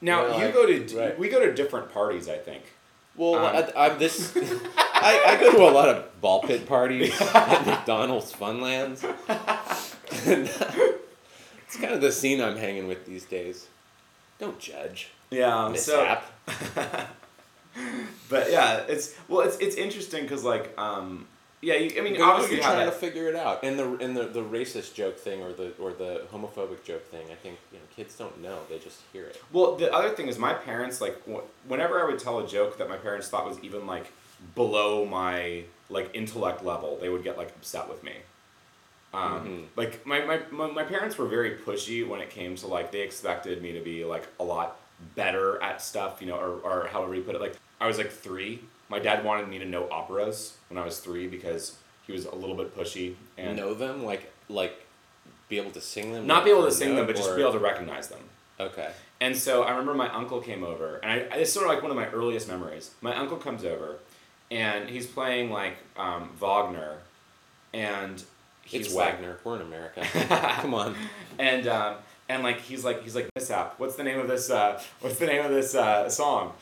Now You're like- go to right. we go to different parties. I think. Well, Um, I, I'm this. [LAUGHS] I, I go to a lot of ball pit parties [LAUGHS] at McDonald's Funlands. [LAUGHS] And, it's kind of the scene I'm hanging with these days. Don't judge. Yeah. So, Mishap. but yeah, it's well, it's it's interesting because like um yeah, you, I mean Go- obviously you're trying that- to figure it out, and the and the, the racist joke thing or the or the homophobic joke thing. I think you know kids don't know; they just hear it. Well, the other thing is my parents like wh- whenever I would tell a joke that my parents thought was even like below my like intellect level, they would get like upset with me. Um, Mhm. Like my, my, my, my parents were very pushy when it came to like they expected me to be like a lot better at stuff, you know, or, or however you put it. Like I was like three. My dad wanted me to know operas when I was three because he was a little bit pushy and know them, like like be able to sing them. not be able to sing them, but just be able to recognize them. Okay. And so I remember my uncle came over, and I, it's sort of like one of my earliest memories. My uncle comes over, and he's playing like um, Wagner, and he's It's like, Wagner. We're in America. [LAUGHS] Come on. and um, and like he's like he's like mishap. What's the name of this? Uh, what's the name of this uh, song?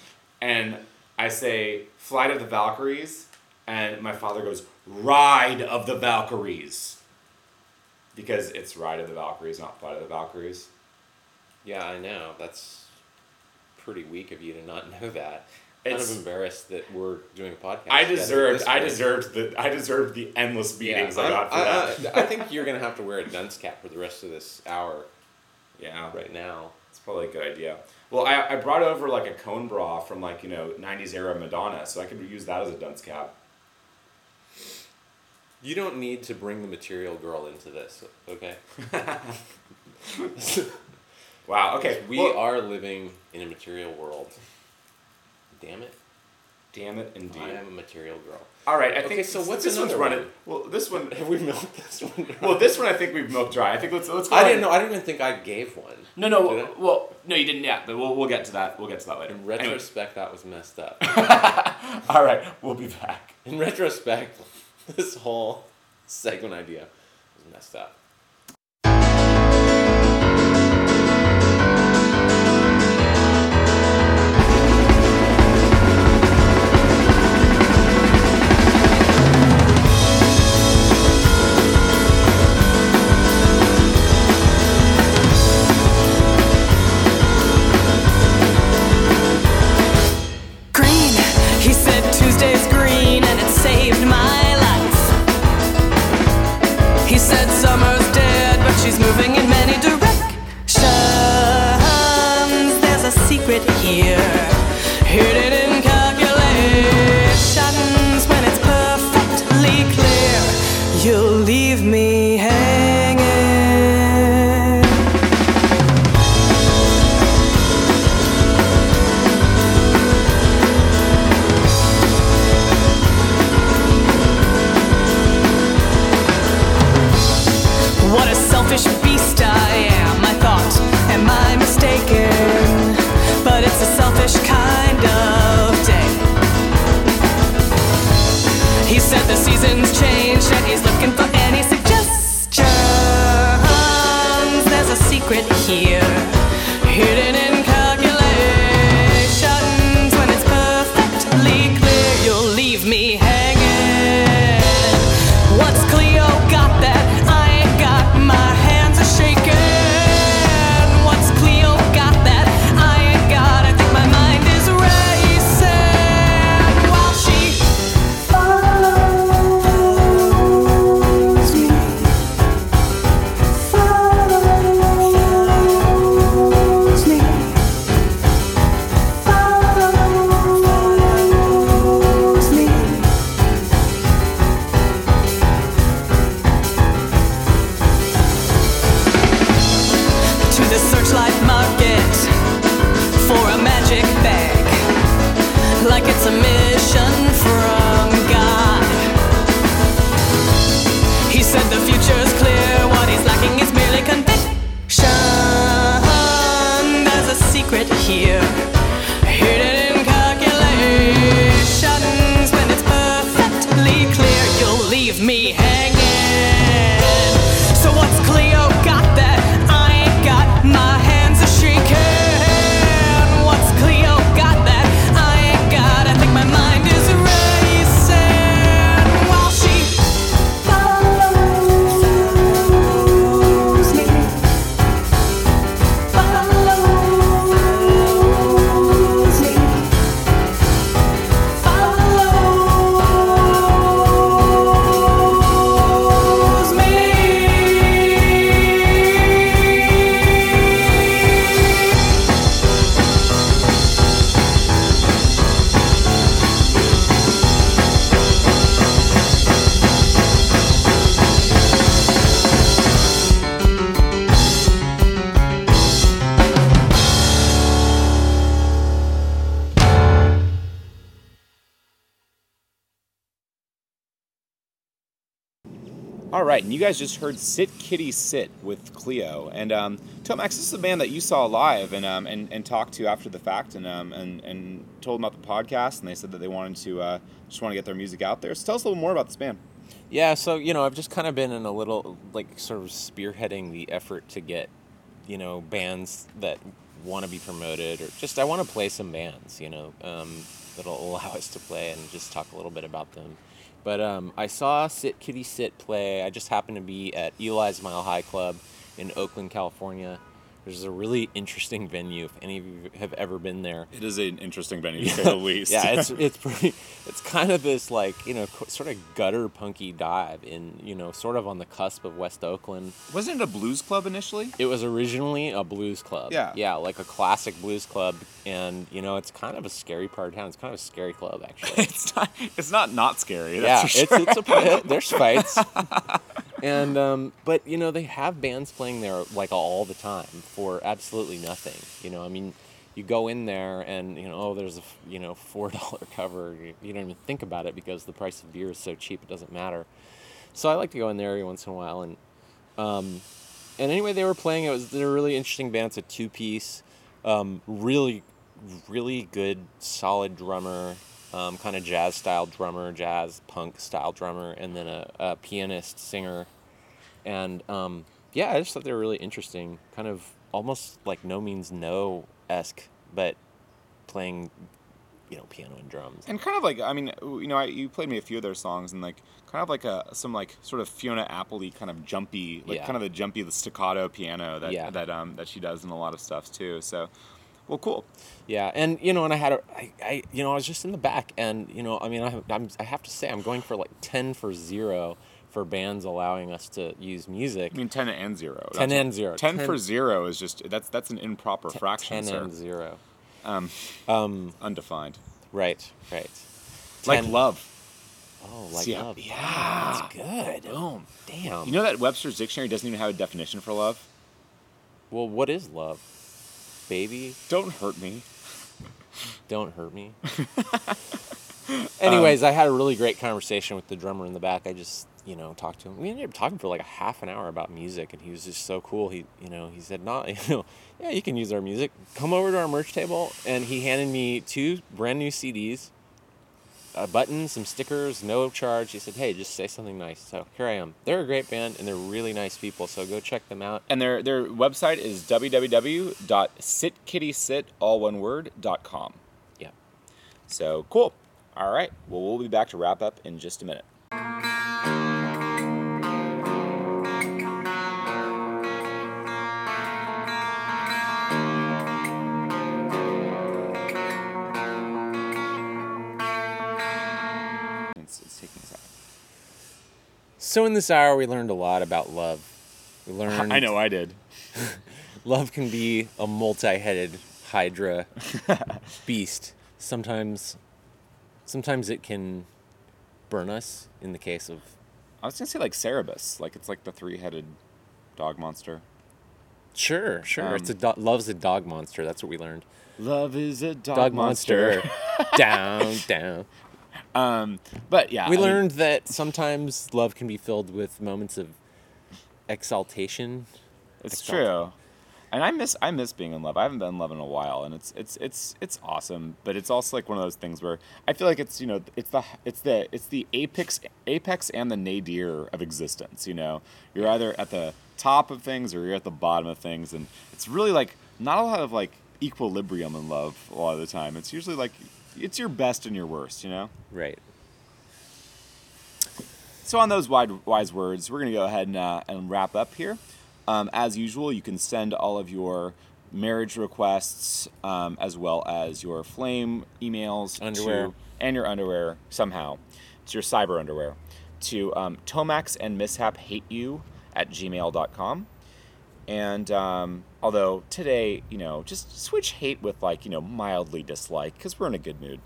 And I say Flight of the Valkyries, and my father goes Ride of the Valkyries, because it's Ride of the Valkyries, not Flight of the Valkyries. Yeah, I know. That's pretty weak of you to not [LAUGHS] know that. Kind It's- of embarrassed that we're doing a podcast. I deserved I deserved the I deserved the endless beatings I I'm- got for I, that. I, I think you're gonna have to wear a dunce cap for the rest of this hour [LAUGHS] yeah, right now. it's probably a good idea. Well, I, I brought over like a cone bra from like you know '90s era Madonna, so I could use that as a dunce cap. You don't need to bring the material girl into this, okay? [LAUGHS] Wow. [LAUGHS] Okay. we well- are living in a material world. Damn it! Damn it, indeed. I am a material girl. All right. I Okay, think so what's this one's another running? Well, this one. [LAUGHS] Have we milked this one? Well, this one I think we've milked dry. I think let's let's. Go I ahead. didn't know. I didn't even think I gave one. No, no. Well, no, you didn't yet. But we'll we'll get to that. We'll get to that later. In Anyway. retrospect, that was messed up. [LAUGHS] All right. We'll be back. In retrospect, [LAUGHS] this whole segment idea was messed up. All right, and you guys just heard "Sit Kitty Sit" with Cleo, and um, Tomax, this is a band that you saw live and um, and, and talked to after the fact, and um, and and told them about the podcast, and they said that they wanted to uh, just want to get their music out there. So tell us a little more about this band. Yeah, so you know, I've just kind of been in a little like sort of spearheading the effort to get, you know, bands that want to be promoted or just I want to play some bands, you know, um, that'll allow [LAUGHS] us to play and just talk a little bit about them. But um, I saw Sit Kitty Sit play. I just happened to be at Eli's Mile High Club in Oakland, California. There's a really interesting venue. If any of you have ever been there, It is an interesting venue to [LAUGHS] say the least. yeah, it's [LAUGHS] it's pretty. It's kind of this like you know sort of gutter punky dive in you know sort of on the cusp of West Oakland. wasn't it a blues club initially? It was originally a blues club. Yeah. yeah, like a classic blues club, and you know it's kind of a scary part of town. It's kind of a scary club [LAUGHS] actually. It's not. It's not not scary. yeah, for it's sure. it's a there's fights, and um, but you know they have bands playing there like all the time for absolutely nothing. You know, I mean, you go in there and you know, oh, there's a you know four [LAUGHS] dollar cover. You, don't even think about it because the price of beer is so cheap it doesn't matter. So I like to go in there every once in a while and um, and anyway they were playing. It was they're really interesting band. It's a two piece, um, really really good solid drummer um, kind of jazz style drummer, jazz punk style drummer, and then a, a pianist singer. And um, yeah, I just thought they were really interesting. Kind of almost like No Means No esque, but playing, you know, piano and drums. And kind of like, I mean, you know, I, you played me a few of their songs, and like, kind of like a some like sort of Fiona Apple-y kind of jumpy, like Yeah. kind of the jumpy, the staccato piano that Yeah. that um that she does in a lot of stuff too. So, well, cool. Yeah, and you know, and I had a, I, I, you know, I was just in the back, and you know, I mean, I, have- I'm, I have to say, I'm going for like ten for zero for bands allowing us to use music. I mean, ten and zero. 10 That's- and zero. Ten, 10 for zero is just that's that's an improper fraction, ten sir. and zero. Um, Um, undefined. right, right. Like love. Oh, like See, love. yeah. that's good. Boom. Damn. You know that Webster's dictionary doesn't even have a definition for love. well, what is love? Baby, Don't hurt me. don't hurt me. [LAUGHS] [LAUGHS] Anyways, I had a really great conversation with the drummer in the back. I just, you know, talked to him. We ended up talking for like a half an hour about music, and he was just so cool. He, you know, he said, "Not, [LAUGHS] you know, yeah, you can use our music. Come over to our merch table." And he handed me two brand new CDs, a button, some stickers, no charge. He said, "Hey, just say something nice." So here I am. They're a great band, and they're really nice people. So go check them out. And their their website is www.sitkittysit all one word dot com. Yeah. So cool. All right. Well, we'll be back to wrap up in just a minute. So in this hour, we learned a lot about love. We [LAUGHS] learned. I know I did. [LAUGHS] Love can be a multi-headed hydra [LAUGHS] beast. Sometimes, sometimes it can burn us. In the case of I was gonna say like Cerebus, like it's like the three-headed dog monster. sure, sure, it's a um, do- love's a dog monster. That's what we learned. Love is a dog, Dog monster, down, down. Um, but yeah, We I mean, learned that sometimes love can be filled with moments of exaltation. it's exalt- true. and I miss I miss being in love. I haven't been in love in a while, and it's it's it's it's awesome. But it's also like one of those things where I feel like it's you know it's the it's the it's the apex apex and the nadir of existence. You know, you're either at the top of things or you're at the bottom of things, and it's really like not a lot of like equilibrium in love a lot of the time. It's usually like it's your best and your worst. You know. Right. So on those wide, wise words, we're going to go ahead and, uh, and wrap up here. Um, as usual, you can send all of your marriage requests um, as well as your flame emails Underwear. to, and your underwear somehow. It's your cyber underwear to um, Tomax and Mishap Hate You at gmail.com. And um, although today, you know, just switch hate with like, you know, mildly dislike because we're in a good mood.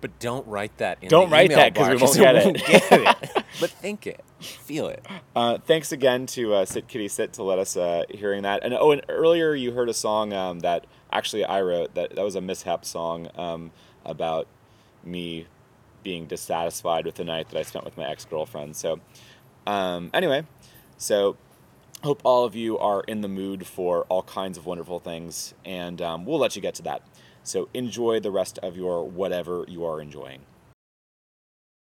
But don't write that in Don't write that 'cause we won't get it. [LAUGHS] won't get it. [LAUGHS] but think it. Feel it. Uh, thanks again to uh, Sit Kitty Sit to let us uh, hearing that. And oh, and earlier you heard a song um, that actually I wrote. That that was a mishap song um, about me being dissatisfied with the night that I spent with my ex girlfriend. So um, anyway, so hope all of you are in the mood for all kinds of wonderful things, and um, we'll let you get to that. So enjoy the rest of your whatever you are enjoying.